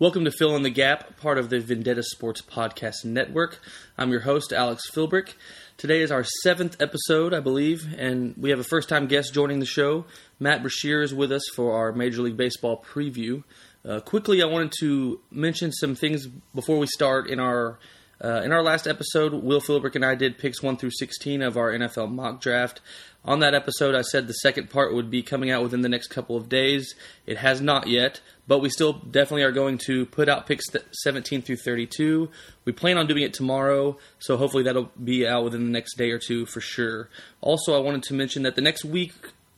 Welcome to Fill in the Gap, part of the Vendetta Sports Podcast Network. I'm your host, Alex Philbrick. Today is our seventh episode, I believe, and we have a first time guest joining the show. Matt Brashear is with us for our Major League Baseball preview. Uh, quickly, I wanted to mention some things before we start. In our uh, in our last episode, Will Philbrick and I did picks one through sixteen of our NFL mock draft. On that episode, I said the second part would be coming out within the next couple of days. It has not yet, but we still definitely are going to put out picks 17 through 32. We plan on doing it tomorrow, so hopefully that'll be out within the next day or two for sure. Also, I wanted to mention that the next week,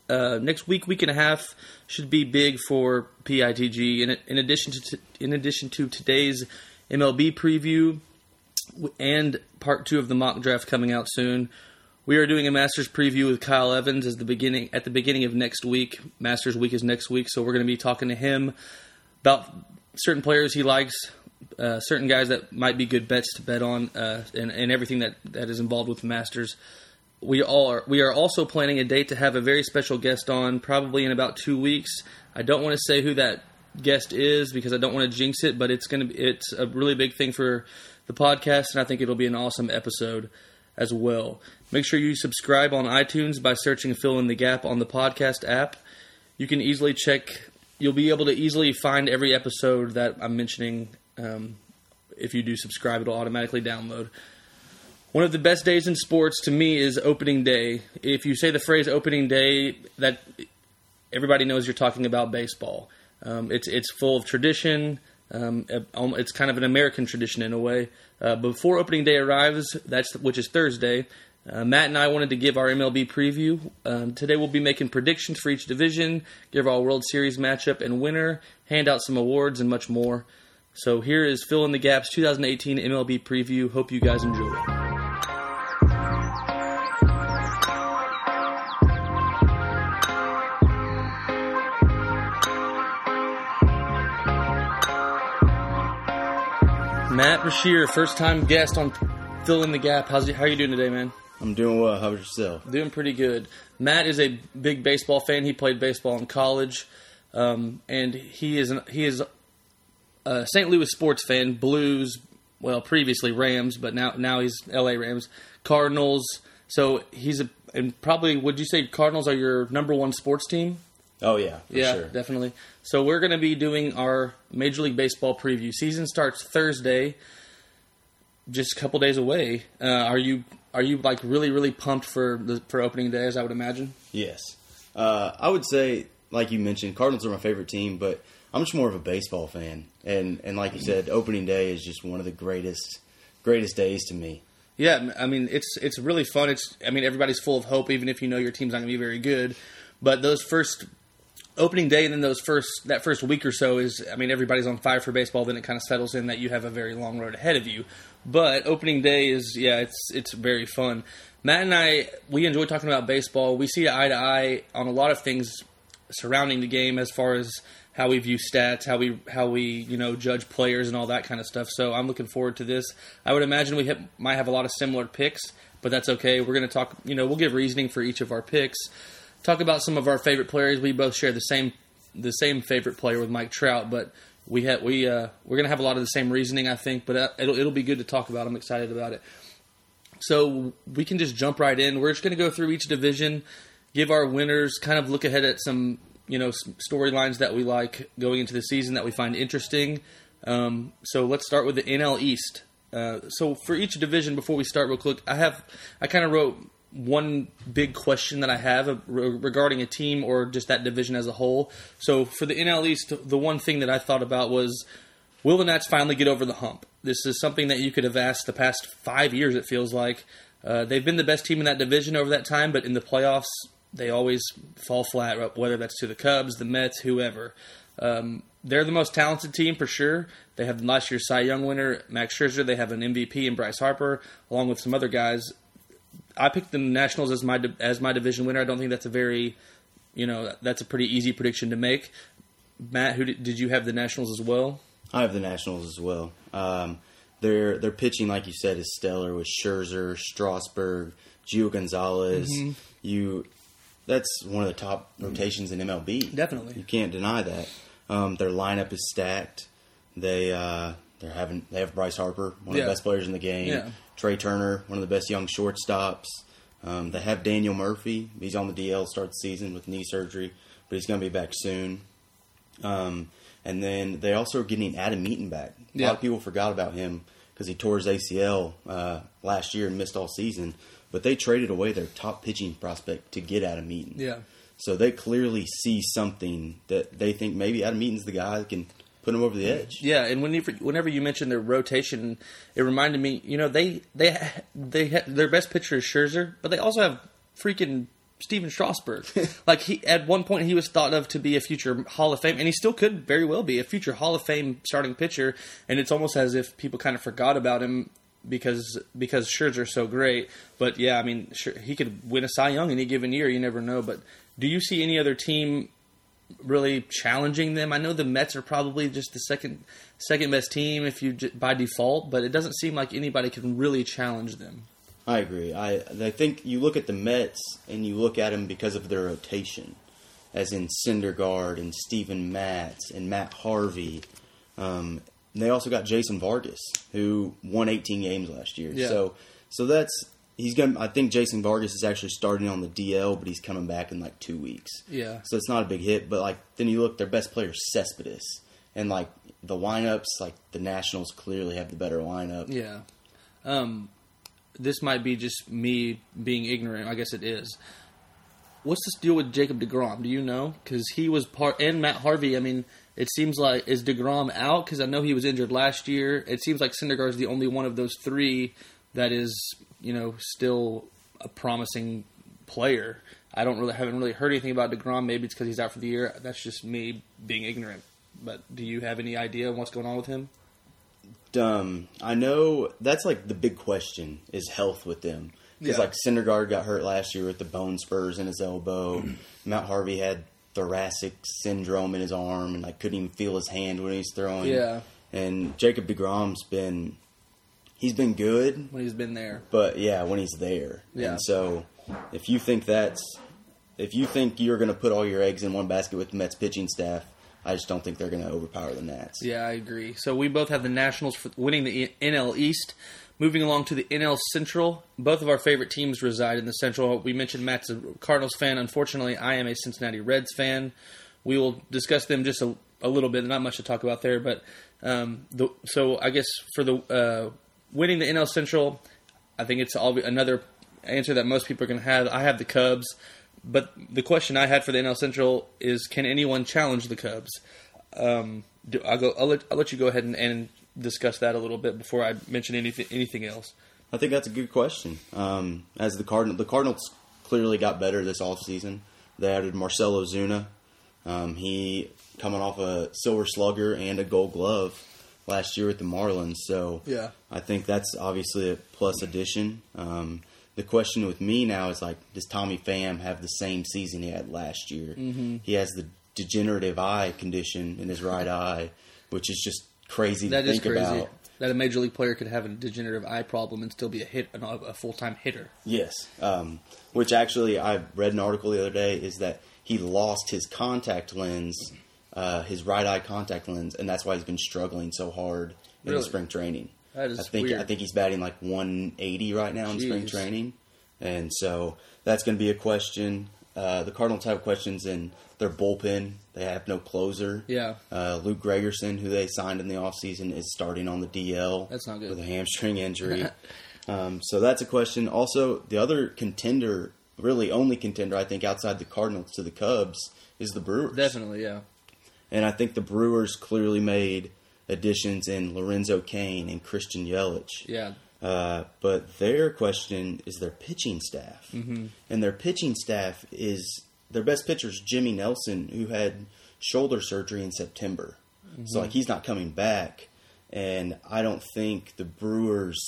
uh, next week, week and a half should be big for PITG. In, in addition to t- in addition to today's MLB preview and part two of the mock draft coming out soon. We are doing a Masters preview with Kyle Evans as the beginning at the beginning of next week. Masters week is next week, so we're going to be talking to him about certain players he likes, uh, certain guys that might be good bets to bet on, uh, and, and everything that, that is involved with Masters. We all are, we are also planning a date to have a very special guest on, probably in about two weeks. I don't want to say who that guest is because I don't want to jinx it, but it's going to be it's a really big thing for the podcast, and I think it'll be an awesome episode as well. Make sure you subscribe on iTunes by searching Fill in the Gap on the podcast app. You can easily check, you'll be able to easily find every episode that I'm mentioning. Um, if you do subscribe, it'll automatically download. One of the best days in sports to me is opening day. If you say the phrase opening day, that everybody knows you're talking about baseball. Um, it's it's full of tradition. Um, it's kind of an American tradition in a way. Uh, before opening day arrives, that's which is Thursday. Uh, Matt and I wanted to give our MLB preview. Um, today we'll be making predictions for each division, give our World Series matchup and winner, hand out some awards, and much more. So here is Fill in the Gaps 2018 MLB preview. Hope you guys enjoy. Brashear, first time guest on Fill in the Gap. How's how are you doing today, man? I'm doing well. How about yourself? Doing pretty good. Matt is a big baseball fan. He played baseball in college, um, and he is an, he is a St. Louis sports fan. Blues, well, previously Rams, but now now he's L.A. Rams, Cardinals. So he's a and probably would you say Cardinals are your number one sports team? Oh yeah, yeah, sure. definitely. So we're going to be doing our Major League Baseball preview. Season starts Thursday, just a couple days away. Uh, are you are you like really really pumped for the for opening day? As I would imagine. Yes, uh, I would say like you mentioned, Cardinals are my favorite team, but I'm just more of a baseball fan, and and like you said, opening day is just one of the greatest greatest days to me. Yeah, I mean it's it's really fun. It's I mean everybody's full of hope, even if you know your team's not going to be very good. But those first opening day and then those first that first week or so is I mean everybody's on fire for baseball then it kind of settles in that you have a very long road ahead of you. But opening day is yeah it's it's very fun. Matt and I we enjoy talking about baseball. We see eye to eye on a lot of things surrounding the game as far as how we view stats how we how we you know judge players and all that kind of stuff. So I'm looking forward to this. I would imagine we hit, might have a lot of similar picks but that's okay. We're going to talk you know we'll give reasoning for each of our picks talk about some of our favorite players. We both share the same the same favorite player with Mike Trout, but we have we uh, we're gonna have a lot of the same reasoning, I think. But uh, it'll it'll be good to talk about. I'm excited about it. So we can just jump right in. We're just gonna go through each division, give our winners, kind of look ahead at some you know storylines that we like going into the season that we find interesting. Um, so let's start with the NL East. Uh, so for each division, before we start real quick, I have I kind of wrote one big question that I have regarding a team or just that division as a whole. So for the NL East, the one thing that I thought about was will the Nats finally get over the hump? This is something that you could have asked the past five years, it feels like. Uh, they've been the best team in that division over that time, but in the playoffs, they always fall flat, whether that's to the Cubs, the Mets, whoever. Um, they're the most talented team for sure. They have last year's Cy Young winner, Max Scherzer. They have an MVP in Bryce Harper, along with some other guys. I picked the Nationals as my as my division winner. I don't think that's a very, you know, that's a pretty easy prediction to make. Matt, who did, did you have the Nationals as well? I have the Nationals as well. Um, their their pitching, like you said, is stellar with Scherzer, Strasburg, Gio Gonzalez. Mm-hmm. You, that's one of the top rotations in MLB. Definitely, you can't deny that. Um, their lineup is stacked. They uh, they're having they have Bryce Harper, one Yeah. of the best players in the game. Yeah. Trea Turner, one of the best young shortstops. Um, they have Daniel Murphy. He's on the DL start the season with knee surgery, but he's going to be back soon. Um, and then they also are getting Adam Eaton back. A Yeah. lot of people forgot about him because he tore his ACL uh, last year and missed all season. But they traded away their top pitching prospect to get Adam Eaton. Yeah. So they clearly see something that they think maybe Adam Eaton's the guy that can put them over the edge. Yeah, and whenever whenever you mentioned their rotation, it reminded me. You know, they they they ha- their best pitcher is Scherzer, but they also have freaking Stephen Strasburg. like he at one point he was thought of to be a future Hall of Fame, and he still could very well be a future Hall of Fame starting pitcher. And it's almost as if people kind of forgot about him because because Scherzer's so great. But yeah, I mean, sure, he could win a Cy Young any given year. You never know. But do you see any other team really challenging them. I know the Mets are probably just the second second best team if you by default, but it doesn't seem like anybody can really challenge them. I agree. I I think you look at the Mets and you look at them because of their rotation, as in Syndergaard and Steven Matz and Matt Harvey. Um, they also got Jason Vargas, who won 18 games last year. Yeah. So so that's he's going. I think Jason Vargas is actually starting on the DL, but he's coming back in like two weeks. Yeah. So it's not a big hit. But like then you look, their best player is Cespedes, and like the lineups, like the Nationals clearly have the better lineup. Yeah. Um, this might be just me being ignorant. I guess it is. What's this deal with Jacob Degrom? Do you know? Because he was part and Matt Harvey. I mean, it seems like is Degrom out? Because I know he was injured last year. It seems like Syndergaard is the only one of those three that is, you know, still a promising player. I don't really haven't really heard anything about Degrom. Maybe it's because he's out for the year. That's just me being ignorant. But do you have any idea what's going on with him? um, I know that's like the big question is health with them because Yeah. like Syndergaard got hurt last year with the bone spurs in his elbow. Matt Harvey had thoracic syndrome in his arm and like couldn't even feel his hand when he's throwing. Yeah. And Jacob Degrom's been he's been good, When he's been there. but yeah, when he's there. Yeah. And so if you think that's if you think you're going to put all your eggs in one basket with the Mets pitching staff, I just don't think they're going to overpower the Nats. Yeah, I agree. So we both have the Nationals for winning the NL East. Moving along to the NL Central, both of our favorite teams reside in the Central. We mentioned Matt's a Cardinals fan. Unfortunately, I am a Cincinnati Reds fan. We will discuss them just a, a little bit. Not much to talk about there, but um, the, so I guess for the uh, winning the NL Central, I think it's all, another answer that most people are going to have. I have the Cubs, but the question I had for the NL Central is: Can anyone challenge the Cubs? Um, do, I'll go. I'll let, I'll let you go ahead and, and discuss that a little bit before I mention anything anything else. I think that's a good question. Um, as the Cardinal, the Cardinals clearly got better this offseason. They added Marcell Ozuna. Um, he coming off a Silver Slugger and a Gold Glove last year with the Marlins. So Yeah. I think that's obviously a plus addition. Um, the question with me now is like, does Tommy Pham have the same season he had last year? Mm-hmm. He has the degenerative eye condition in his right eye, which is just crazy That to think crazy. about. That a major league player could have a degenerative eye problem and still be a hit a, a full time hitter. Yes. Um, which actually, I read an article the other day is that he lost his contact lens, uh, his right eye contact lens, and that's why he's been struggling so hard in Really? the spring training. I think weird. I think he's batting like 180 right now in spring training, and so that's going to be a question. Uh, the Cardinals have questions in their bullpen. They have no closer. Yeah. Uh, Luke Gregerson, who they signed in the offseason, is starting on the DL. That's not good. With a hamstring injury. um, so that's a question. Also, the other contender, really only contender, I think, outside the Cardinals to the Cubs, is the Brewers. Definitely, yeah. And I think the Brewers clearly made additions in Lorenzo Cain and Christian Yelich. Yeah. Uh, but their question is their pitching staff, Mm-hmm. and their pitching staff is their best pitcher is Jimmy Nelson, who had shoulder surgery in September, Mm-hmm. so like he's not coming back, and I don't think the Brewers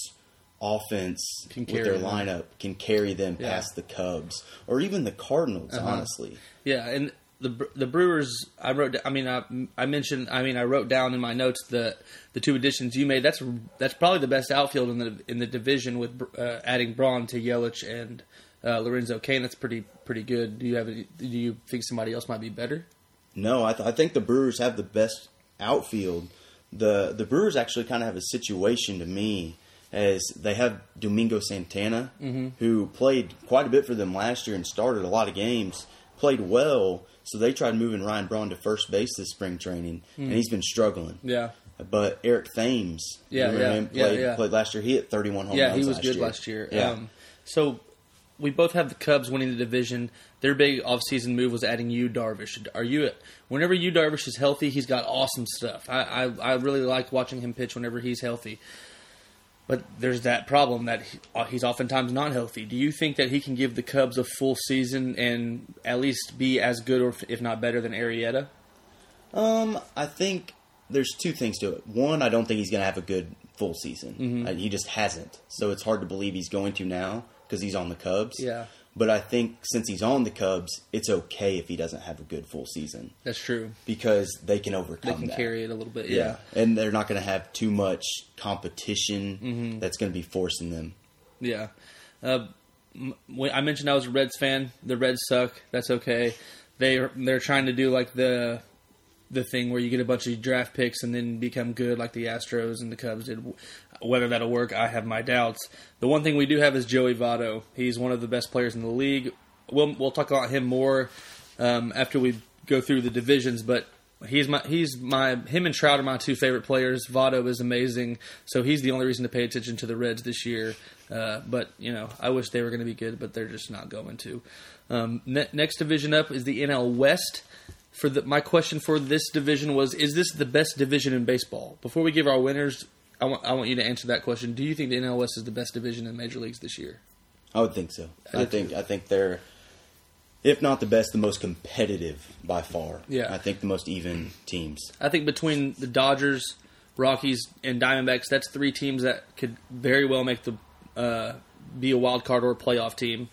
offense with their them. lineup can carry them Yeah. past the Cubs or even the Cardinals. Uh-huh. Honestly, Yeah, and the the Brewers. I wrote. I mean, I, I mentioned. I mean, I wrote down in my notes the the two additions you made. That's that's probably the best outfield in the in the division with uh, adding Braun to Yelich and uh, Lorenzo Cain. That's pretty pretty good. Do you have? Any, do you think somebody else might be better? No, I, th- I think the Brewers have the best outfield. the the Brewers actually kind of have a situation to me as they have Domingo Santana, who played quite a bit for them last year and started a lot of games, played well. So they tried moving Ryan Braun to first base this spring training, and he's been struggling. Yeah. But Eric Thames, Yeah, yeah, him? Played, yeah. played last year. He hit 31 home Yeah, runs he was last good year. last year. Yeah. Um, so we both have the Cubs winning the division. Their big offseason move was adding Yu Darvish. Are you whenever Yu Darvish is healthy, he's got awesome stuff. I, I I really like watching him pitch whenever he's healthy. But there's that problem that he, uh, he's oftentimes not healthy. Do you think that he can give the Cubs a full season and at least be as good or if not better than Arrieta? Um, I think there's two things to it. One, I don't think he's going to have a good full season. Mm-hmm. Uh, he just hasn't. So it's hard to believe he's going to now because he's on the Cubs. Yeah. But I think since he's on the Cubs, it's okay if he doesn't have a good full season That's true. because they can overcome. They can that. carry it a little bit. yeah. Yeah. and they're not going to have too much competition Mm-hmm. that's going to be forcing them. Yeah. Uh, I mentioned I was a Reds fan. The Reds suck. That's okay. They they're trying to do like the the thing where you get a bunch of draft picks and then become good, like the Astros and the Cubs did. Whether that'll work, I have my doubts. The one thing we do have is Joey Votto. He's one of the best players in the league. We'll we'll talk about him more um, after we go through the divisions, but. He's my he's my him and Trout are my two favorite players. Votto is amazing, so he's the only reason to pay attention to the Reds this year. Uh, but you know, I wish they were going to be good, but they're just not going to. Um, ne- next division up is the NL West. For the, my question for this division was: Is this the best division in baseball? Before we give our winners, I want I want you to answer that question. Do you think the NL West is the best division in major leagues this year? I would think so. I I, think I think they're, if not the best, the most competitive by far. Yeah. I think the most even teams. I think between the Dodgers, Rockies, and Diamondbacks, that's three teams that could very well make the uh, be a wild card or a playoff team.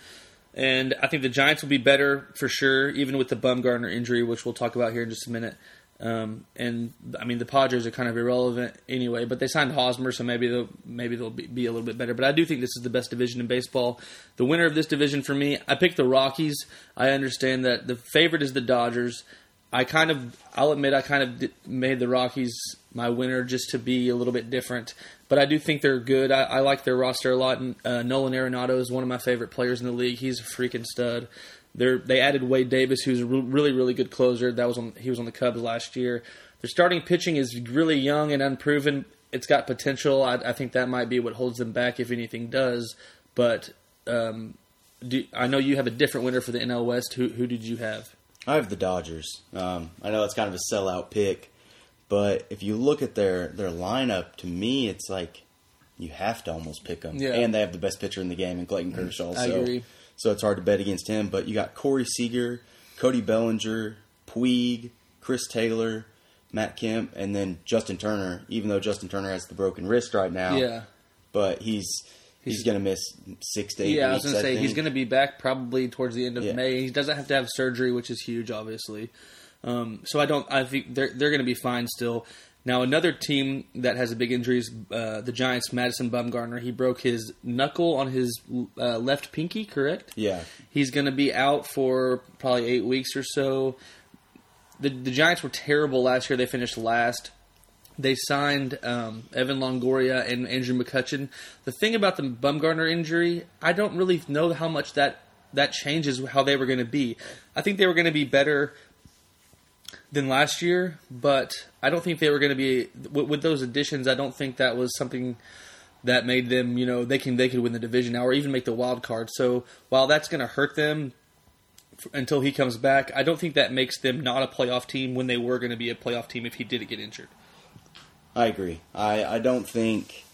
And I think the Giants will be better for sure, even with the Bumgarner injury, which we'll talk about here in just a minute. Um, and I mean, the Padres are kind of irrelevant anyway, but they signed Hosmer, so maybe they'll maybe they'll be, be a little bit better. But I do think this is the best division in baseball. The winner of this division for me, I picked the Rockies. I understand that the favorite is the Dodgers. I kind of, I'll admit, I kind of made the Rockies my winner just to be a little bit different. But I do think they're good. I, I like their roster a lot. And, uh, Nolan Arenado is one of my favorite players in the league. He's a freaking stud. They're, they added Wade Davis, who's a re- really, really good closer. That was on, he was on the Cubs last year. Their starting pitching is really young and unproven. It's got potential. I, I think that might be what holds them back, if anything does. But um, do, I know you have a different winner for the NL West. Who, who did you have? I have the Dodgers. Um, I know it's kind of a sellout pick, but if you look at their their lineup, to me, it's like you have to almost pick them. Yeah. And they have the best pitcher in the game in Clayton Kershaw. I so, agree. So it's hard to bet against him. But you got Corey Seager, Cody Bellinger, Puig, Chris Taylor, Matt Kemp, and then Justin Turner. Even though Justin Turner has the broken wrist right now, Yeah. but he's he's, He's- going to miss six to eight. Yeah, I was going to say he's going to be back probably towards the end of Yeah. May. He doesn't have to have surgery, which is huge, obviously. Um, so I don't. I think they're they're going to be fine still. Now another team that has a big injury is uh, the Giants. Madison Bumgarner. He broke his knuckle on his uh, left pinky. Correct. Yeah, He's going to be out for probably eight weeks or so. The, the Giants were terrible last year. They finished last. They signed um, Evan Longoria and Andrew McCutchen. The thing about the Bumgarner injury, I don't really know how much that that changes how they were going to be. I think they were going to be better than last year, but I don't think they were going to be with, with those additions. I don't think that was something that made them, you know, they can they could win the division now or even make the wild card. So while that's going to hurt them f- until he comes back, I don't think that makes them not a playoff team when they were going to be a playoff team if he didn't get injured. I agree. I, I don't think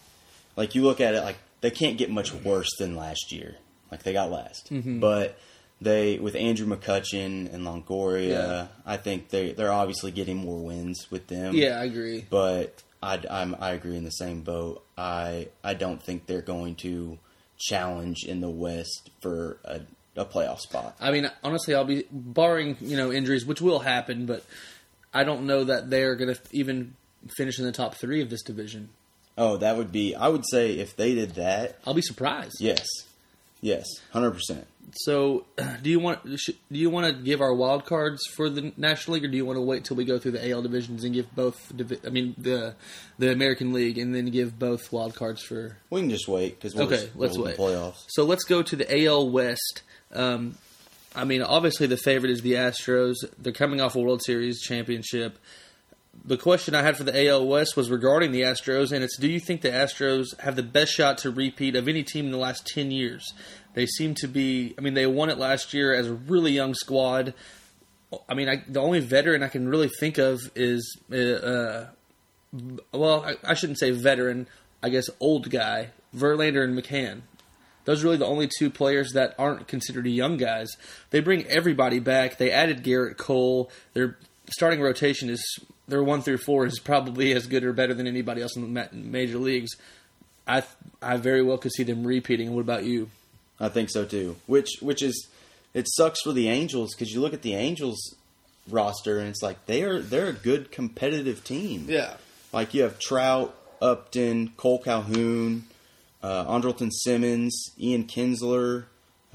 like you look at it like they can't get much worse than last year. Like they got last, Mm-hmm. but they with Andrew McCutchen and Longoria, Yeah. I think they they're obviously getting more wins with them. Yeah, I agree. but I I'm, I agree in the same boat. I I don't think they're going to challenge in the West for a, a playoff spot. I mean, honestly, I'll be barring you know injuries, which will happen, but I don't know that they're going to even finish in the top three of this division. Oh, that would be. I would say if they did that, I'll be surprised. yes, yes, hundred percent. So, do you want do you want to give our wild cards for the National League, or do you want to wait till we go through the AL divisions and give both? I mean, the the American League, and then give both wild cards for. We can just wait because we'll Okay, just let's the wait. playoffs. So let's go to the AL West. Um, I mean, obviously the favorite is the Astros. They're coming off a World Series championship. The question I had for the AL West was regarding the Astros, and it's: Do you think the Astros have the best shot to repeat of any team in the last ten years? They seem to be. I mean, they won it last year as a really young squad. I mean, I, the only veteran I can really think of is, uh, uh, well, I, I shouldn't say veteran. I guess old guy Verlander and McCann. Those are really the only two players that aren't considered young guys. They bring everybody back. They added Gerrit Cole. Their starting rotation is their one through four is probably as good or better than anybody else in the major leagues. I I very well could see them repeating. What about you? I think so too. Which which is it sucks for the Angels because you look at the Angels roster and it's like they are they're a good competitive team. Yeah, Like you have Trout, Upton, Cole Calhoun, uh, Andrelton Simmons, Ian Kinsler,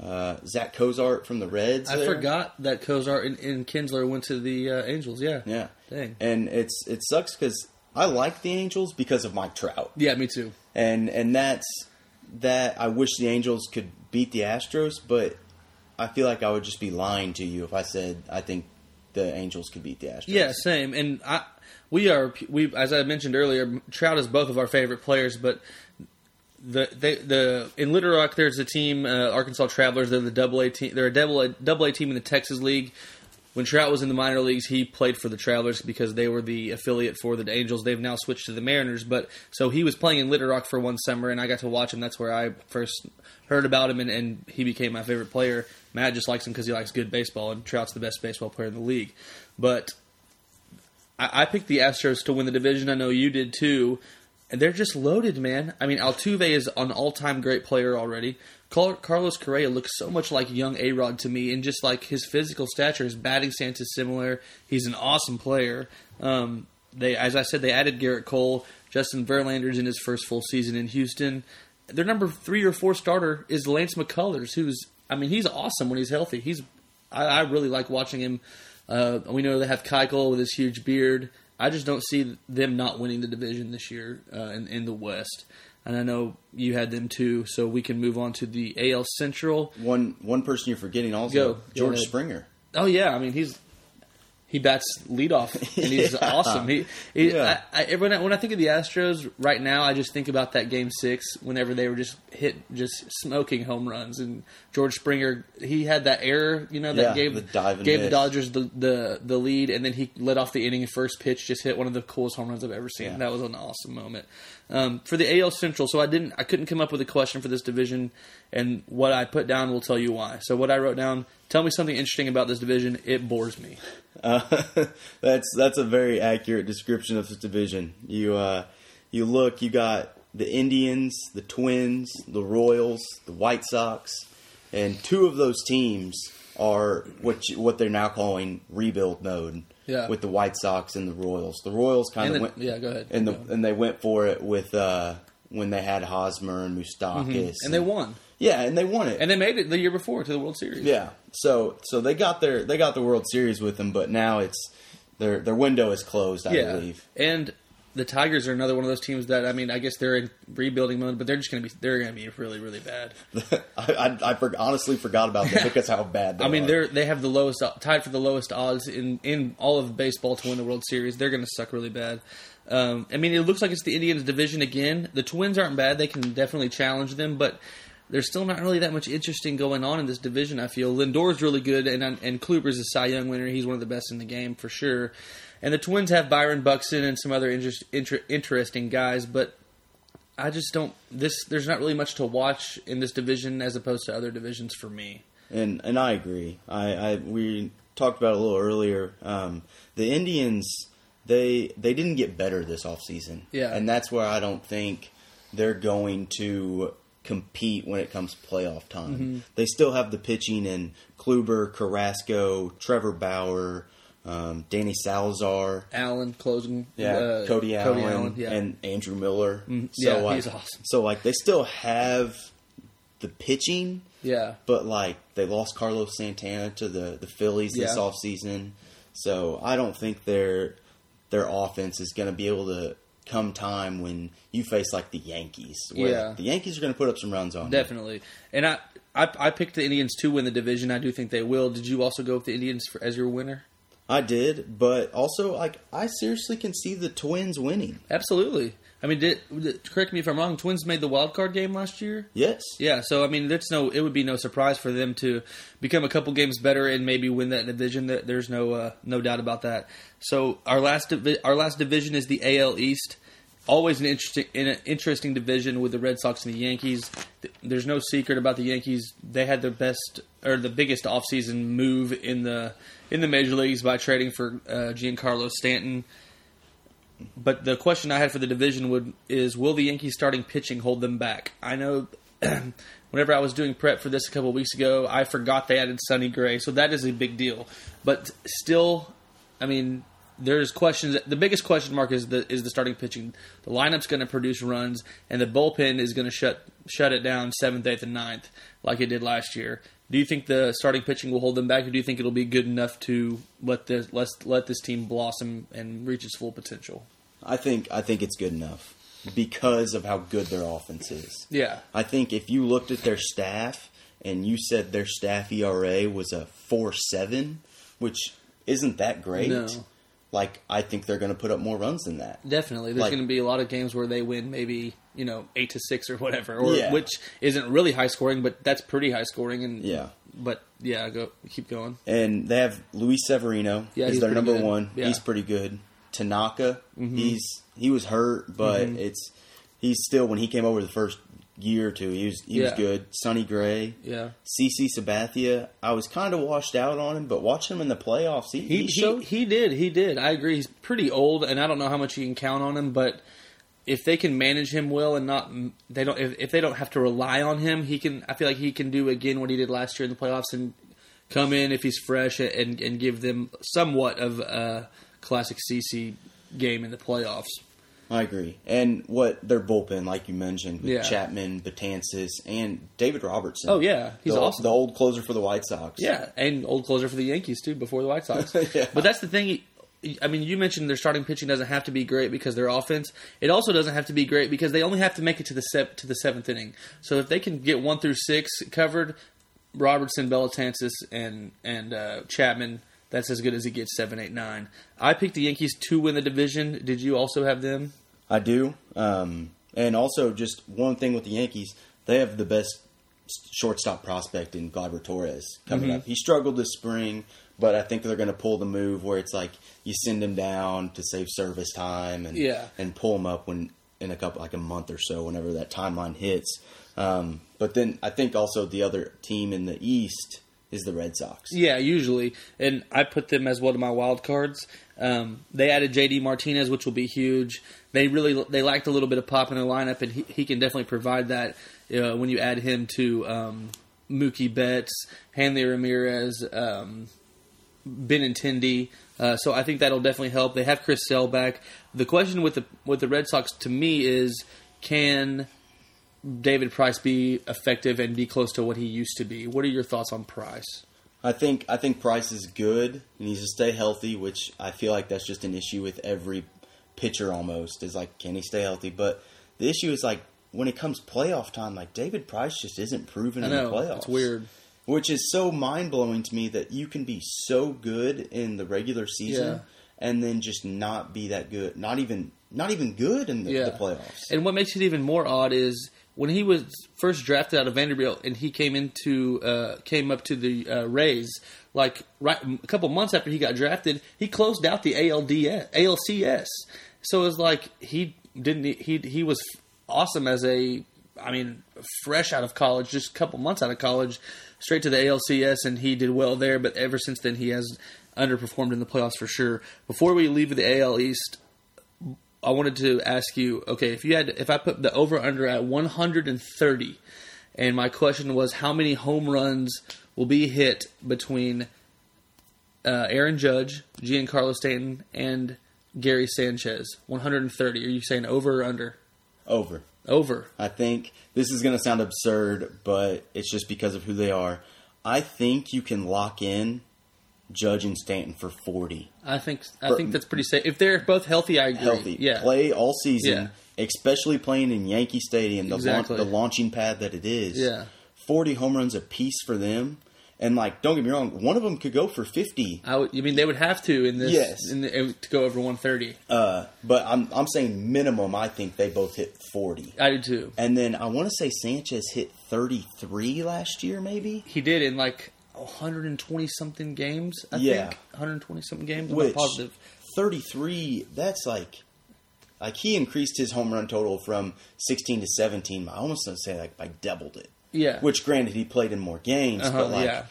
uh, Zach Cozart from the Reds. I there. forgot that Cozart and, and Kinsler went to the uh, Angels. Yeah, Yeah, Dang. and it's it sucks because I like the Angels because of Mike Trout, yeah, me too. and and that's that. I wish the Angels could beat the Astros, but I feel like I would just be lying to you if I said I think the Angels could beat the Astros. Yeah, same. And I, we are we as I mentioned earlier, Trout is both of our favorite players, but the they, the in Little Rock there's a team, uh, Arkansas Travelers. They're the double A team. They're a double A, double A team in the Texas League. When Trout was in the minor leagues, he played for the Travelers because they were the affiliate for the Angels. They've now switched to the Mariners, but so he was playing in Little Rock for one summer, and I got to watch him. That's where I first heard about him, and, and he became my favorite player. Matt just likes him because he likes good baseball, and Trout's the best baseball player in the league. But I, I picked the Astros to win the division. I know you did too. And they're just loaded, man. I mean, Altuve is an all-time great player already. Carlos Correa looks so much like young A Rod to me, and just like his physical stature, his batting stance is similar. He's an awesome player. Um, they, as I said, they added Gerrit Cole. Justin Verlander's in his first full season in Houston. Their number three or four starter is Lance McCullers, who's I mean, he's awesome when he's healthy. He's I, I really like watching him. Uh, we know they have Keuchel with his huge beard. I just don't see them not winning the division this year uh, in, in the West. And I know you had them too, so we can move on to the AL Central. One one person you're forgetting also Go. George. Springer. Oh yeah, I mean he's he bats leadoff and he's Yeah. awesome. He, he Yeah. I, I, when I when I think of the Astros right now, I just think about that game six whenever they were just hit just smoking home runs and George Springer he had that error you know that Yeah, gave the gave the. Dodgers the, the the lead and then he led off the inning first pitch just hit one of the coolest home runs I've ever seen. That was an awesome moment. Um, for the AL Central, so I didn't I couldn't come up with a question for this division, and what I put down will tell you why. So what I wrote down, tell me something interesting about this division. It bores me. Uh, that's that's a very accurate description of this division. You uh, you look, you got the Indians, the Twins, the Royals, the White Sox, and two of those teams are what you, what they're now calling rebuild mode. Yeah. With the White Sox and the Royals, the Royals kind of went. yeah, go ahead. And the and they went for it with uh, when they had Hosmer and Moustakas, Mm-hmm. And they won. Yeah, and they won it. And they made it the year before to the World Series. Yeah. So so they got their they got the World Series with them, but now it's their their window is closed. I yeah. believe. And the Tigers are another one of those teams that I mean, I guess they're in rebuilding mode, but they're just going to be they're going to be really really bad. I I, I for, honestly forgot about them because how bad. They I mean, are. they're they have the lowest tied for the lowest odds in in all of baseball to win the World Series. They're going to suck really bad. Um, I mean, it looks like it's the Indians' division again. The Twins aren't bad; they can definitely challenge them, but there's still not really that much interesting going on in this division. I feel Lindor's really good, and and Kluber's a Cy Young winner. He's one of the best in the game for sure. And the Twins have Byron Buxton and some other interest, inter, interesting guys, but I just don't. This there's not really much to watch in this division as opposed to other divisions for me. and and I agree. I, I we talked about it a little earlier. Um, the Indians they they didn't get better this offseason. Yeah. and that's where I don't think they're going to compete when it comes to playoff time. Mm-hmm. They still have the pitching in Kluber, Carrasco, Trevor Bauer, um, Danny Salazar. Allen closing. Yeah, uh, Cody, Allen, yeah. Mm-hmm. and Andrew Miller. yeah, like, he's awesome. So like they still have the pitching, Yeah. but like they lost Carlos Santana to the the Phillies this Yeah. offseason. So I don't think their their offense is going to be able to come time when you face like the Yankees. Where Yeah. the Yankees are going to put up some runs on you. Definitely. And I, I I picked the Indians to win the division. I do think they will. Did you also go with the Indians for, as your winner? I did, but also like I seriously can see the Twins winning. Absolutely. I mean, did, did- correct me if I'm wrong. Twins made the wild card game last year. Yes. Yeah, so I mean, there's no. It would be no surprise for them to become a couple games better and maybe win that division. That there's no uh, no doubt about that. So our last divi- our last division is the AL East. Always an interesting in an interesting division with the Red Sox and the Yankees. There's no secret about the Yankees. They had the best or the biggest offseason move in the in the major leagues by trading for uh, Giancarlo Stanton. But the question I had for the division would is will the Yankees starting pitching hold them back? I know whenever I was doing prep for this a couple weeks ago, I forgot they added Sonny Gray, so that is a big deal. But still, I mean, there's questions. The biggest question mark is the is the starting pitching. The lineup's going to produce runs, and the bullpen is going to shut shut it down seventh, eighth, and ninth like it did last year. Do you think the starting pitching will hold them back, or do you think it'll be good enough to let this let let this team blossom and reach its full potential? I think I think it's good enough because of how good their offense is. Yeah, I think if you looked at their staff and you said their staff ERA was a four seven, which isn't that great. No. Like I think they're going to put up more runs than that. definitely. There's Like- going to be a lot of games where they win, maybe you know eight to six or whatever, or Yeah. which isn't really high scoring, but that's pretty high scoring. And Yeah. but yeah, go keep going. And they have Luis Severino. Yeah, is he's their number good. one. Yeah. He's pretty good. Tanaka, Mm-hmm. he's he was hurt, but it's he's still when he came over the first year or two, he was he was good. Sonny Gray, Yeah, CC Sabathia. I was kind of washed out on him, but watching him in the playoffs, he, he he, he, he did he did. I agree. He's pretty old, and I don't know how much you can count on him, but. If they can manage him well and not, they don't. If, if they don't have to rely on him, he can. I feel like he can do again what he did last year in the playoffs and come in if he's fresh and and give them somewhat of a classic CC game in the playoffs. I agree. And what their bullpen, like you mentioned, with Yeah. Chapman, Betances, and David Robertson. Oh yeah, he's the, awesome. The old closer for the White Sox. Yeah, and old closer for the Yankees too before the White Sox. Yeah. But that's the thing. I mean, you mentioned their starting pitching doesn't have to be great because their offense. It also doesn't have to be great because they only have to make it to the se- to the seventh inning. So if they can get one through six covered, Robertson, Bellatansis, and and uh, Chapman, that's as good as it gets. Seven, eight, nine. I picked the Yankees to win the division. Did you also have them? I do. Um, and also, just one thing with the Yankees, they have the best shortstop prospect in Gleyber Torres coming Mm-hmm. up. He struggled this spring, but I think they're going to pull the move where it's like you send him down to save service time and Yeah. and pull him up when in a couple like a month or so whenever that timeline hits. Um, but then I think also the other team in the East is the Red Sox. Yeah, usually, and I put them as one of my wild cards. Um, they added JD Martinez, which will be huge. They really they lacked a little bit of pop in their lineup, and he, he can definitely provide that uh, when you add him to um, Mookie Betts, Hanley Ramirez, um, Benintendi. Uh, so I think that'll definitely help. They have Chris Sale back. The question with the with the Red Sox to me is can David Price be effective and be close to what he used to be? What are your thoughts on Price? I think I think Price is good. He needs to stay healthy, which I feel like that's just an issue with every pitcher almost. Is like, can he stay healthy? But the issue is like when it comes playoff time, like David Price just isn't proven I in the playoffs. it's weird. Which is so mind blowing to me that you can be so good in the regular season Yeah. and then just not be that good. Not even not even good in the, Yeah. the playoffs. And what makes it even more odd is when he was first drafted out of Vanderbilt and he came into uh, came up to the uh, Rays. Like right a couple months after he got drafted, he closed out the ALDS, ALCS. So it was like he didn't he he was awesome as a I mean fresh out of college, just a couple months out of college, straight to the ALCS, and he did well there. But ever since then, he has underperformed in the playoffs for sure. Before we leave the AL East, I wanted to ask you, okay, if you had, if I put the over under at 130, and my question was, how many home runs will be hit between uh, Aaron Judge, Giancarlo Stanton, and Gary Sanchez? 130. Are you saying over or under? Over. Over. I think this is going to sound absurd, but it's just because of who they are. I think you can lock in Judge and Stanton for 40. I think I think that's pretty safe. If they're both healthy, I agree. Healthy. Yeah. Play all season, Yeah. especially playing in Yankee Stadium, the, Exactly. launch, the launching pad that it is. Yeah. 40 home runs apiece for them. And, like, don't get me wrong, one of them could go for 50. I, would, I mean, they would have to in this Yes. in the, to go over 130. Uh, but I'm, I'm saying minimum, I think they both hit 40. I do too. And then I want to say Sanchez hit 33 last year, maybe? He did in like 120 something games. I Yeah. think 120 something games. I'm Which positive. 33, that's like like he increased his home run total from 16 to 17. I almost don't say like by doubled it. Yeah. Which granted he played in more games, Uh-huh, but like yeah,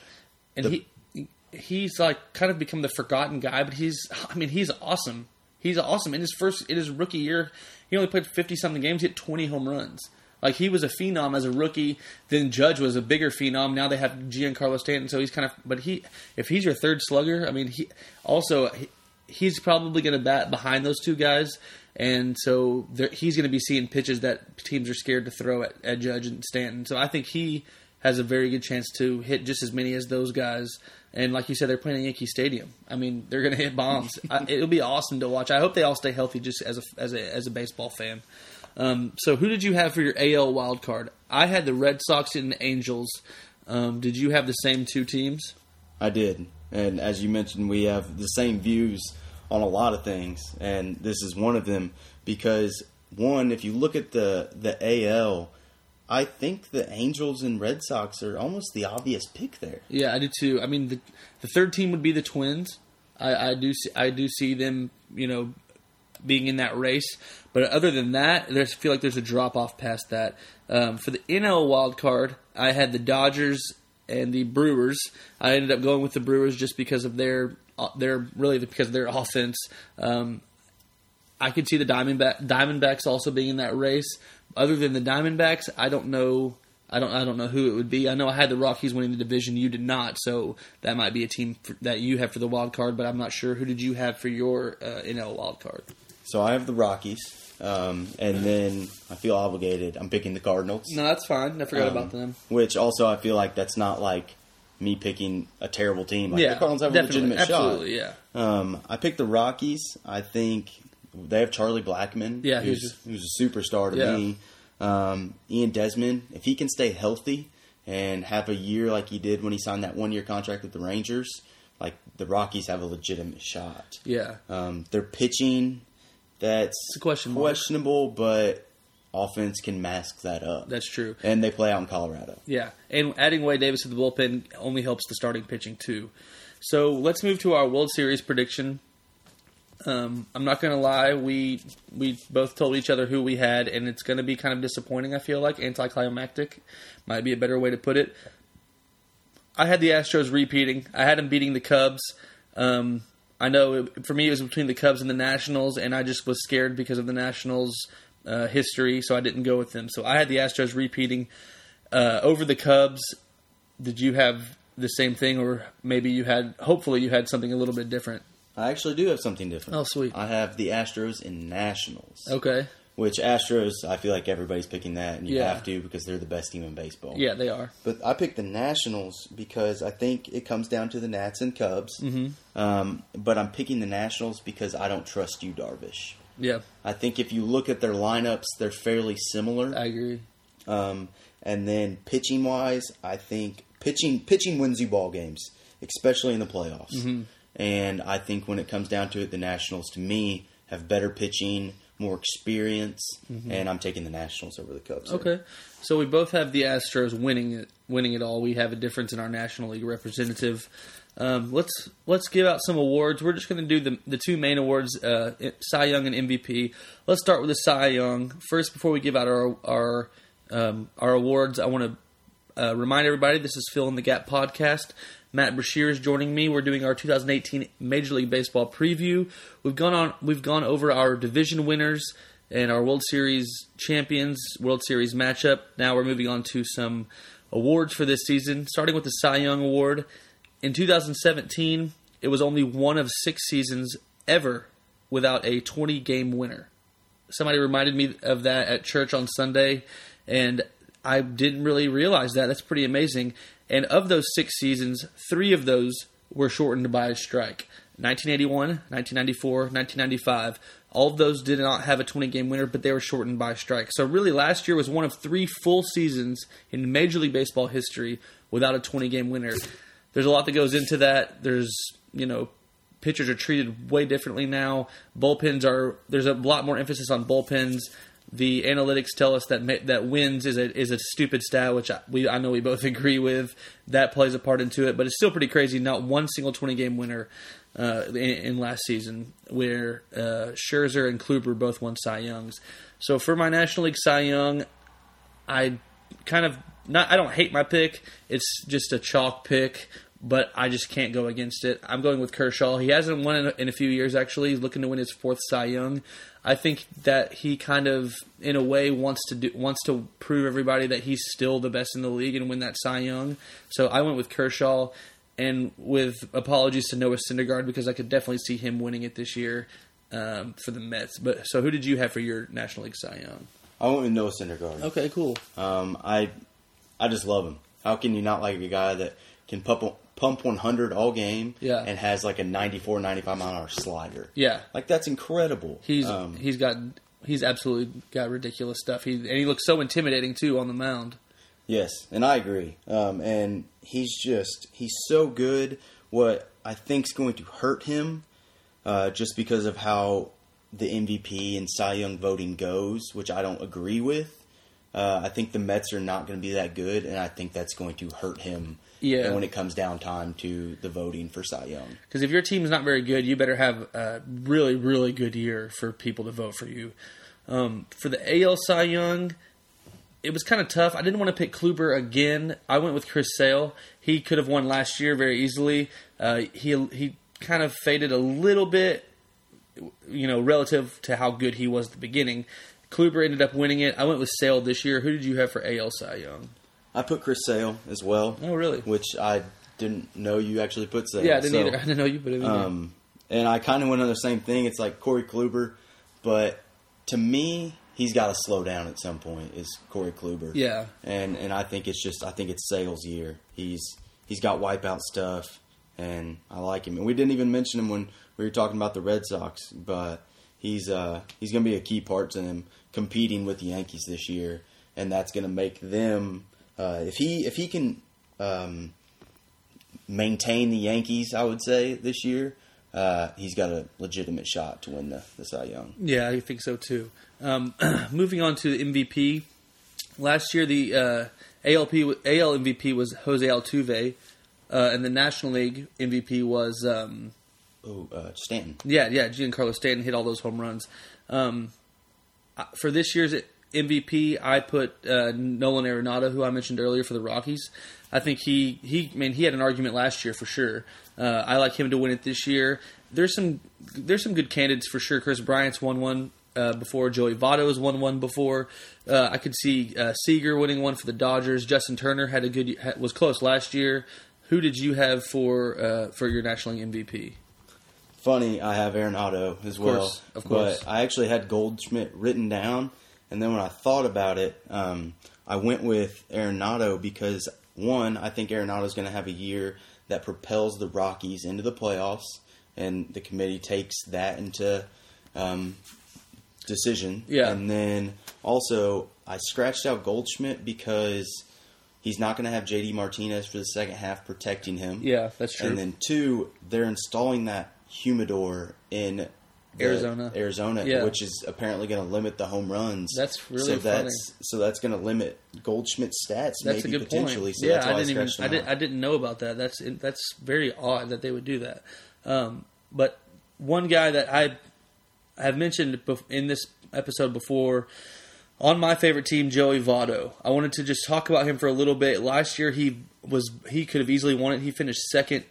and the- he he's like kind of become the forgotten guy, but he's I mean he's awesome. He's awesome in his first in his rookie year. He only played fifty something games, He hit twenty home runs. Like he was a phenom as a rookie. Then Judge was a bigger phenom. Now they have Giancarlo Stanton, so he's kind of. But he, if he's your third slugger, I mean, he also he, he's probably going to bat behind those two guys, and so there, he's going to be seeing pitches that teams are scared to throw at, at Judge and Stanton. So I think he has a very good chance to hit just as many as those guys. And like you said, they're playing at Yankee Stadium. I mean, they're going to hit bombs. I, it'll be awesome to watch. I hope they all stay healthy, just as a as a as a baseball fan. Um, so, who did you have for your AL wild card? I had the Red Sox and the Angels. Um, did you have the same two teams? I did. And as you mentioned, we have the same views on a lot of things, and this is one of them because one, if you look at the the AL, I think the Angels and Red Sox are almost the obvious pick there. Yeah, I do too. I mean, the the third team would be the Twins. I, I do see, I do see them, you know, being in that race. But other than that, I feel like there's a drop off past that. Um, for the NL wild card, I had the Dodgers and the Brewers. I ended up going with the Brewers just because of their uh, their really because of their offense. Um, I could see the Diamondback, Diamondbacks also being in that race. Other than the Diamondbacks, I don't know. I don't. I don't know who it would be. I know I had the Rockies winning the division. You did not, so that might be a team for, that you have for the wild card. But I'm not sure. Who did you have for your uh, NL wild card? So I have the Rockies, um, and then I feel obligated. I'm picking the Cardinals. No, that's fine. I forgot Um, about them. Which also I feel like that's not like me picking a terrible team. Like yeah, the Cardinals have definitely, a legitimate absolutely, shot. yeah. Um, I picked the Rockies. I think they have Charlie Blackmon. Yeah, who's, who's a superstar to Yeah. me. Um, Ian Desmond, if he can stay healthy and have a year like he did when he signed that one year contract with the Rangers, like the Rockies have a legitimate shot. Yeah, Um, their pitching, that's It's question questionable, but offense can mask that up. that's true. and they play out in Colorado. Yeah, and adding Wade Davis to the bullpen only helps the starting pitching too. So let's move to our World Series prediction. Um, I'm not going to lie, we we both told each other who we had, and it's going to be kind of disappointing. I feel like anticlimactic might be a better way to put it. I had the Astros repeating. I had them beating the Cubs. Um, I know it, for me it was between the Cubs and the Nationals, and I just was scared because of the Nationals' uh, history, so I didn't go with them. So I had the Astros repeating uh, over the Cubs. Did you have the same thing, or maybe you had? Hopefully, you had something a little bit different. I actually do have something different. Oh, sweet. I have the Astros and Nationals. Okay. Which Astros, I feel like everybody's picking that, and you Yeah. have to because they're the best team in baseball. Yeah, they are. But I picked the Nationals because I think it comes down to the Nats and Cubs. Mm-hmm. Um, but I'm picking the Nationals because I don't trust Yu Darvish. Yeah, I think if you look at their lineups, they're fairly similar. I agree. Um, and then pitching wise, I think pitching pitching wins you ball games, especially in the playoffs. Mm-hmm. And I think when it comes down to it, the Nationals to me have better pitching, more experience, and I'm taking the Nationals over the Cubs. here. Mm-hmm. Okay, so we both have the Astros winning it, winning it all. We have a difference in our National League representative. Um, let's let's give out some awards. We're just going to do the the two main awards, uh, Cy Young and MVP. Let's start with the Cy Young first. Before we give out our our um, our awards, I want to uh, remind everybody this is Fill in the Gap podcast. Matt Brashear is joining me. We're doing our 2018 Major League Baseball preview. We've gone on. We've gone over our division winners and our World Series champions, World Series matchup. Now we're moving on to some awards for this season, starting with the Cy Young Award. In 2017, it was only one of six seasons ever without a 20 game winner. somebody reminded me of that at church on Sunday, and I didn't really realize that. That's pretty amazing. And of those six seasons, three of those were shortened by a strike. 1981, 1994, 1995. All of those did not have a 20 game winner, but they were shortened by strike. So, really, last year was one of three full seasons in Major League Baseball history without a 20 game winner. There's a lot that goes into that. There's, you know, pitchers are treated way differently now. Bullpens are, there's a lot more emphasis on bullpens. The analytics tell us that that wins is a is a stupid stat, which I, we I know we both agree with. That plays a part into it, but it's still pretty crazy. Not one single twenty game winner uh, in, in, last season, where uh, Scherzer and Kluber both won Cy Youngs. So for my National League Cy Young, I kind of not I don't hate my pick. It's just a chalk pick, but I just can't go against it. I'm going with Kershaw. He hasn't won in a, in a few years actually. He's looking to win his fourth Cy Young. I think that he kind of, in a way, wants to do wants to prove everybody that he's still the best in the league and win that Cy Young. So I went with Kershaw, and with apologies to Noah Syndergaard because I could definitely see him winning it this year um, for the Mets. But so who did you have for your National League Cy Young? I went with Noah Syndergaard. Okay, cool. Um, I I just love him. How can you not like a guy that can pump pump 100 all game yeah. and has like a 94 95 mile an hour slider. Yeah. Like that's incredible. He's um, he's got he's absolutely got ridiculous stuff. He and he looks so intimidating too on the mound. Yes, and I agree. Um, and he's just he's so good. What I think is going to hurt him, uh, just because of how the MVP and Cy Young voting goes, which I don't agree with. Uh, I think the Mets are not going to be that good, and I think that's going to hurt him yeah. when it comes down time to the voting for Cy Young. Because if your team is not very good, you better have a really, really good year for people to vote for you. Um, for the AL Cy Young, it was kind of tough. I didn't want to pick Kluber again. I went with Chris Sale. He could have won last year very easily. Uh, he he kind of faded a little bit, you know, relative to how good he was at the beginning. Kluber ended up winning it. I went with Sale this year. Who did you have for AL Cy Young? I put Chris Sale as well. Oh, really? Which I didn't know you actually put Sale. Yeah, I didn't so, either. I didn't know you put him. Um, and I kind of went on the same thing. It's like Corey Kluber, but to me, he's got to slow down at some point. Is Corey Kluber? Yeah. And and I think it's just I think it's Sale's year. He's he's got wipeout stuff, and I like him. And we didn't even mention him when we were talking about the Red Sox, but he's uh he's going to be a key part to them competing with the Yankees this year, and that's going to make them uh, if he if he can um, maintain the Yankees, I would say this year, uh, he's got a legitimate shot to win the, the Cy Young. Yeah, I think so too. Um, moving on to MVP, last year the uh, ALP AL MVP was Jose Altuve, uh, and the National League MVP was um, oh uh, Stanton. Yeah, yeah, Giancarlo Stanton hit all those home runs. Um, uh, for this year's MVP, I put uh, Nolan Arenado, who I mentioned earlier for the Rockies. I think he he I mean he had an argument last year for sure. Uh, I like him to win it this year. There's some there's some good candidates for sure. Kris Bryant's won one uh, before. Joey Votto has won one before. Uh, I could see uh, Seager winning one for the Dodgers. Justin Turner had a good was close last year. Who did you have for uh, for your National League MVP? Funny, I have Arenado as of well. Of course, but I actually had Goldschmidt written down and then when I thought about it, um, I went with Arenado because one, I think Arenado is going to have a year that propels the Rockies into the playoffs, and the committee takes that into um, decision. Yeah. And then also, I scratched out Goldschmidt because he's not going to have JD Martinez for the second half protecting him. Yeah, that's true. And then two, they're installing that humidor in Arizona, Arizona, yeah. which is apparently going to limit the home runs. That's really so funny. that's so that's going to limit Goldschmidt's stats. That's maybe a good potentially. point. So yeah, I didn't even I, I, did, I didn't know about that. That's that's very odd that they would do that. Um, but one guy that I have mentioned in this episode before on my favorite team, Joey Votto. I wanted to just talk about him for a little bit. Last year, he was he could have easily won it. He finished second.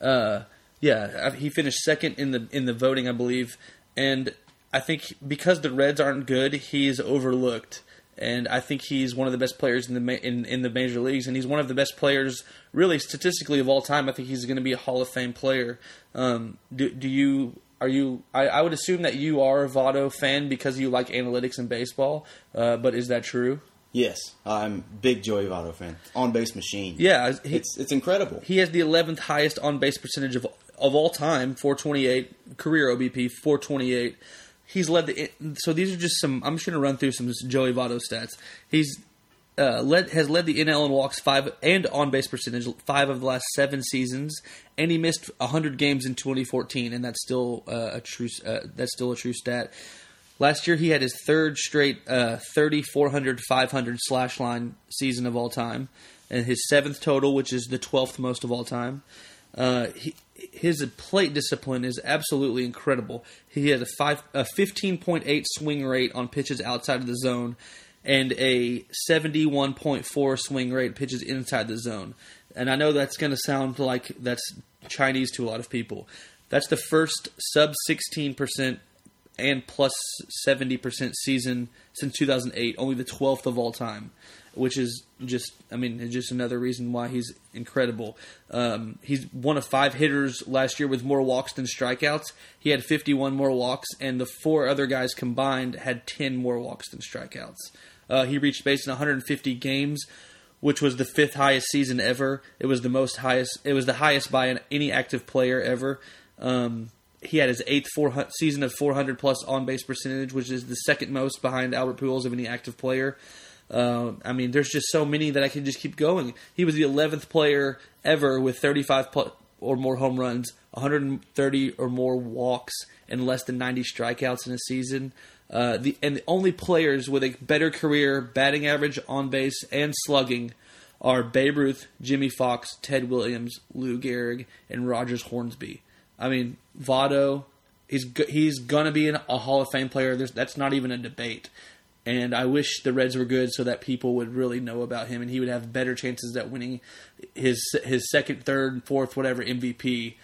Uh, yeah, he finished second in the in the voting, I believe, and I think because the Reds aren't good, he's overlooked. And I think he's one of the best players in the in, in the major leagues, and he's one of the best players, really statistically of all time. I think he's going to be a Hall of Fame player. Um, do, do you are you? I, I would assume that you are a Votto fan because you like analytics in baseball. Uh, but is that true? Yes, I'm big Joey Votto fan. On base machine. Yeah, he, it's it's incredible. he has the 11th highest on base percentage of of all time, 428 career OBP, 428. He's led the. So these are just some. I'm just going to run through some Joey Votto stats. He's uh, led has led the NL in walks five and on base percentage five of the last seven seasons, and he missed 100 games in 2014, and that's still uh, a true uh, that's still a true stat. Last year, he had his third straight uh, 30, 400, 500 slash line season of all time, and his seventh total, which is the 12th most of all time. Uh, he, his plate discipline is absolutely incredible. He has a five, a 15.8 swing rate on pitches outside of the zone, and a 71.4 swing rate pitches inside the zone. And I know that's going to sound like that's Chinese to a lot of people. That's the first sub 16% and plus 70% season since 2008, only the 12th of all time, which is just, I mean, just another reason why he's incredible. Um, he's one of five hitters last year with more walks than strikeouts. He had 51 more walks, and the four other guys combined had 10 more walks than strikeouts. Uh, he reached base in 150 games, which was the fifth highest season ever. It was the most highest. It was the highest by an, any active player ever. Um, he had his eighth season of 400 plus on base percentage, which is the second most behind Albert Pujols of any active player. Uh, I mean, there's just so many that I can just keep going. He was the 11th player ever with 35 plus or more home runs, 130 or more walks, and less than 90 strikeouts in a season. Uh, the and the only players with a better career batting average, on base, and slugging are Babe Ruth, Jimmie Foxx, Ted Williams, Lou Gehrig, and Rogers Hornsby. I mean, Votto, he's he's gonna be a Hall of Fame player. There's, that's not even a debate. And I wish the Reds were good so that people would really know about him, and he would have better chances at winning his his second, third, fourth, whatever MVP.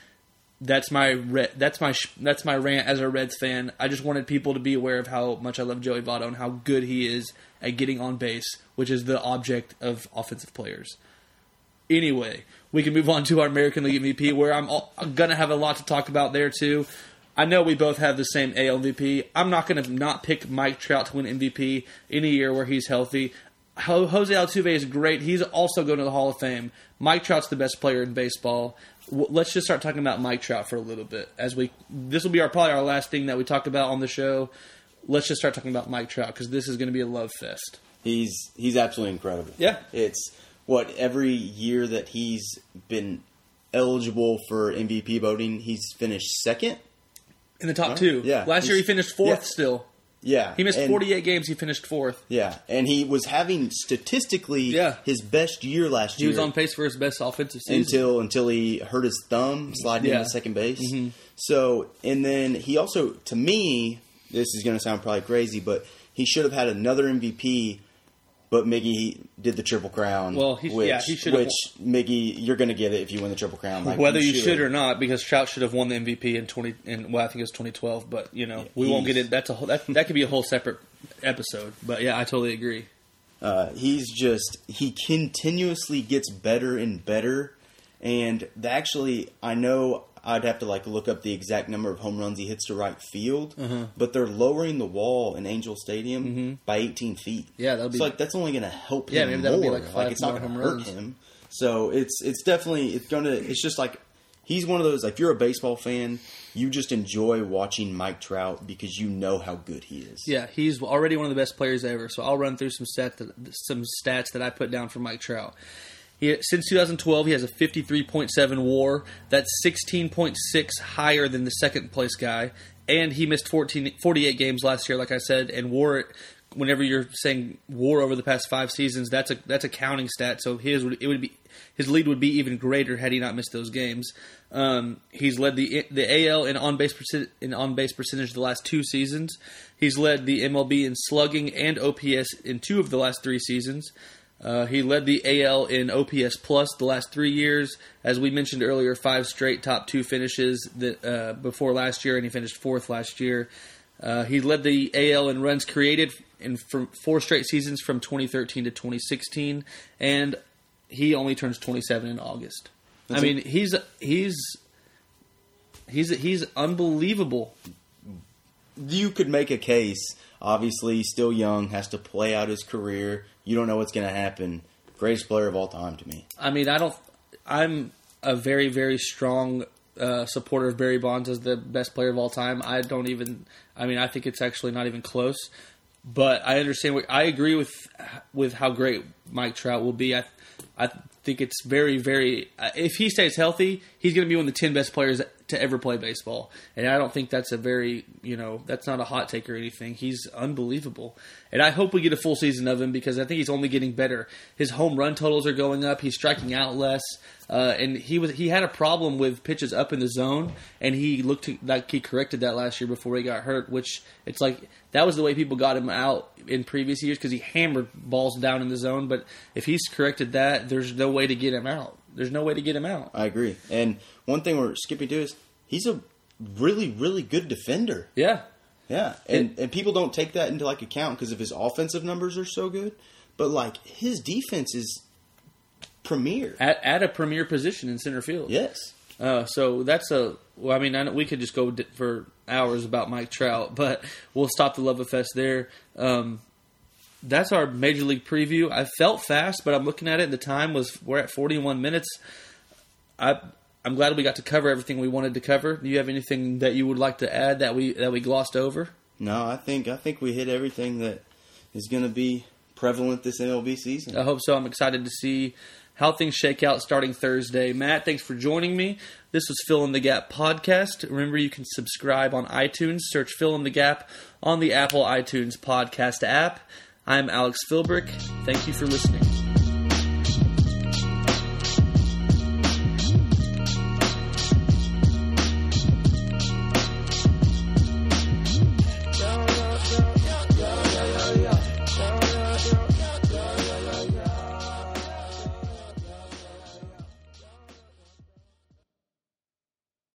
That's my that's my that's my rant as a Reds fan. I just wanted people to be aware of how much I love Joey Votto and how good he is at getting on base, which is the object of offensive players. Anyway, we can move on to our American League MVP, where I'm, all, I'm to have a lot to talk about there too. I know we both have the same AL MVP. I'm not going to not pick Mike Trout to win MVP any year where he's healthy. Jose Altuve is great. He's also going to the Hall of Fame. Mike Trout's the best player in baseball. Let's just start talking about Mike Trout for a little bit. As we, this will be our probably our last thing that we talk about on the show. Let's just start talking about Mike Trout because this is going to be a love fest. He's he's absolutely incredible. Yeah, it's what every year that he's been eligible for MVP voting, he's finished second in the top right? two. Yeah, last year he finished fourth. Yeah. Still, yeah, he missed and, 48 games. He finished fourth. Yeah, and he was having statistically yeah. his best year last he year. He was on pace for his best offensive season until until he hurt his thumb sliding yeah. into second base. Mm-hmm. So, and then he also, to me, this is going to sound probably crazy, but he should have had another MVP but Miggy did the triple crown. Well, he, which, yeah, he should. Which Miggy, you're going to get it if you win the triple crown. Like whether you should. should. or not, because Trout should have won the MVP in twenty. In well, I think it was 2012. But you know, we won't get it. That's a whole, that that could be a whole separate episode. But yeah, I totally agree. Uh, he's just he continuously gets better and better, and actually, I know I'd have to like look up the exact number of home runs he hits to right field, uh-huh. but they're lowering the wall in Angel Stadium mm-hmm. by 18 feet. Yeah, that'll be so like that's only going to help yeah, him maybe that'll be like, like it's not going to hurt runs. him. So it's it's definitely it's going to it's just like he's one of those like if you're a baseball fan, you just enjoy watching Mike Trout because you know how good he is. Yeah, he's already one of the best players ever. So I'll run through some stats that, some stats that I put down for Mike Trout. He, since 2012, he has a 53.7 WAR. That's 16.6 higher than the second place guy, and he missed 14, 48 games last year, like I said, and WAR. Whenever you're saying WAR over the past five seasons, that's a that's a counting stat. So his would it would be his lead would be even greater had he not missed those games. Um, he's led the the AL in on base in on base percentage the last two seasons. He's led the MLB in slugging and OPS in two of the last three seasons. Uh, he led the AL in OPS plus the last three years. As we mentioned earlier, five straight top two finishes that, uh, before last year, and he finished fourth last year. Uh, he led the AL in runs created in from four straight seasons from 2013 to 2016, and he only turns 27 in August. That's I mean, he's he's He's he's unbelievable. You could make a case. Obviously, still young, has to play out his career. You don't know what's going to happen. Greatest player of all time to me. I mean, I don't. I'm a very very strong uh, supporter of Barry Bonds as the best player of all time. I don't even. I mean, I think it's actually not even close. But I understand. What, I agree with with how great Mike Trout will be. I I think it's very very. If he stays healthy, he's going to be one of the ten best players to ever play baseball. And I don't think that's a very you know that's not a hot take or anything. He's unbelievable. And I hope we get a full season of him because I think he's only getting better. His home run totals are going up. He's striking out less. Uh, and he was he had a problem with pitches up in the zone, and he looked to, like he corrected that last year before he got hurt. Which it's like that was the way people got him out in previous years because he hammered balls down in the zone. But if he's corrected that, there's no way to get him out. There's no way to get him out. I agree. And one thing we're skipping to is he's a really really good defender. Yeah, Yeah, and and people don't take that into like account because of his offensive numbers are so good, but like his defense is premier. at, at a premier position in center field. Yes, Uh, so that's a. Well, I mean, I know we could just go for hours about Mike Trout, but we'll stop the love fest there. Um, that's our major league preview. I felt fast, but I'm looking at it. The time was we're at 41 minutes. I I'm glad we got to cover everything we wanted to cover. Do you have anything that you would like to add that we that we glossed over? no, I think I think we hit everything that is going to be prevalent this MLB season. I hope so. I'm excited to see how things shake out starting Thursday. Matt, thanks for joining me. This was Fill in the Gap podcast. Remember, you can subscribe on iTunes. Search Fill in the Gap on the Apple iTunes podcast app. I'm Alex Philbrick. Thank you for listening.